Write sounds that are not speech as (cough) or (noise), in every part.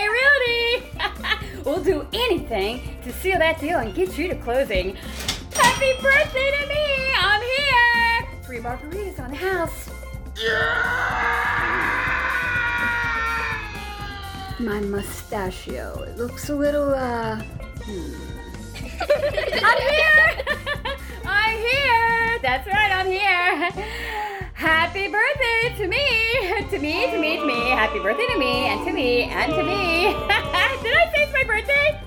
Hey, Rudy! (laughs) we'll do anything to seal that deal and get you to closing. Happy birthday to me! I'm here! Three margaritas on the house. Yeah! My mustachio. It looks a little, uh. Hmm. (laughs) I'm here! (laughs) I'm here! That's right, I'm here! Happy birthday to me! To me, to me, to me. Happy birthday to me, and to me, and to me. (laughs) Did I say it's my birthday?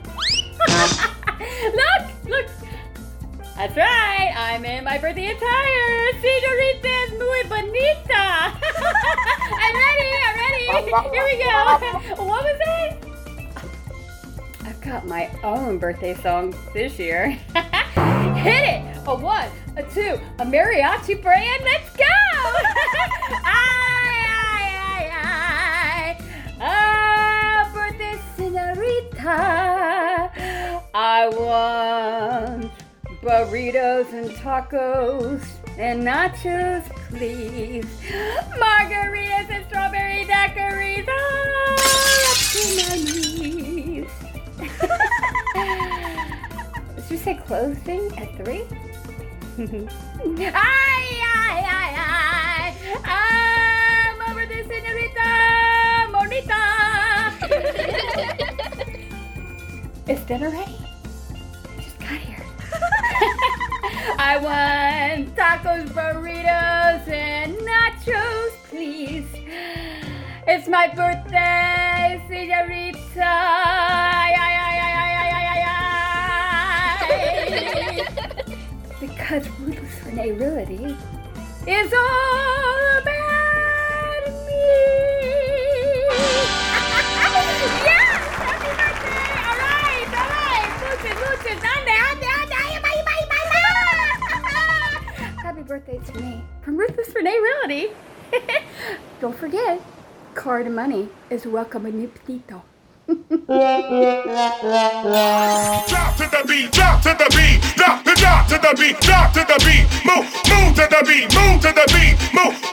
(laughs) look, look. That's right, I'm in my birthday attire. Senorita es muy bonita. (laughs) I'm ready, I'm ready. Here we go. What was it? I've got my own birthday song this year. Hit it! A one, a two, a mariachi brand, let's go! Burritos and tacos and nachos, please. Margaritas and strawberry daiquiris. Ah, up to my knees. (laughs) Did you say closing at three? (laughs) ay, ay, ay, ay. I'm over the senorita Monita. (laughs) Is dinner ready? tacos, burritos, and nachos, please. It's my birthday, senorita. Ay, ay, ay, ay, ay, ay, ay, ay. (laughs) because ruthless Renee Realty is all. Birthday to me from Ruthless Renee Realty. (laughs) Don't forget, card money is welcome in petito. Drop to the beat, drop to the beat, drop drop to the beat, drop to the beat, move, move to the beat, move to the beat, move,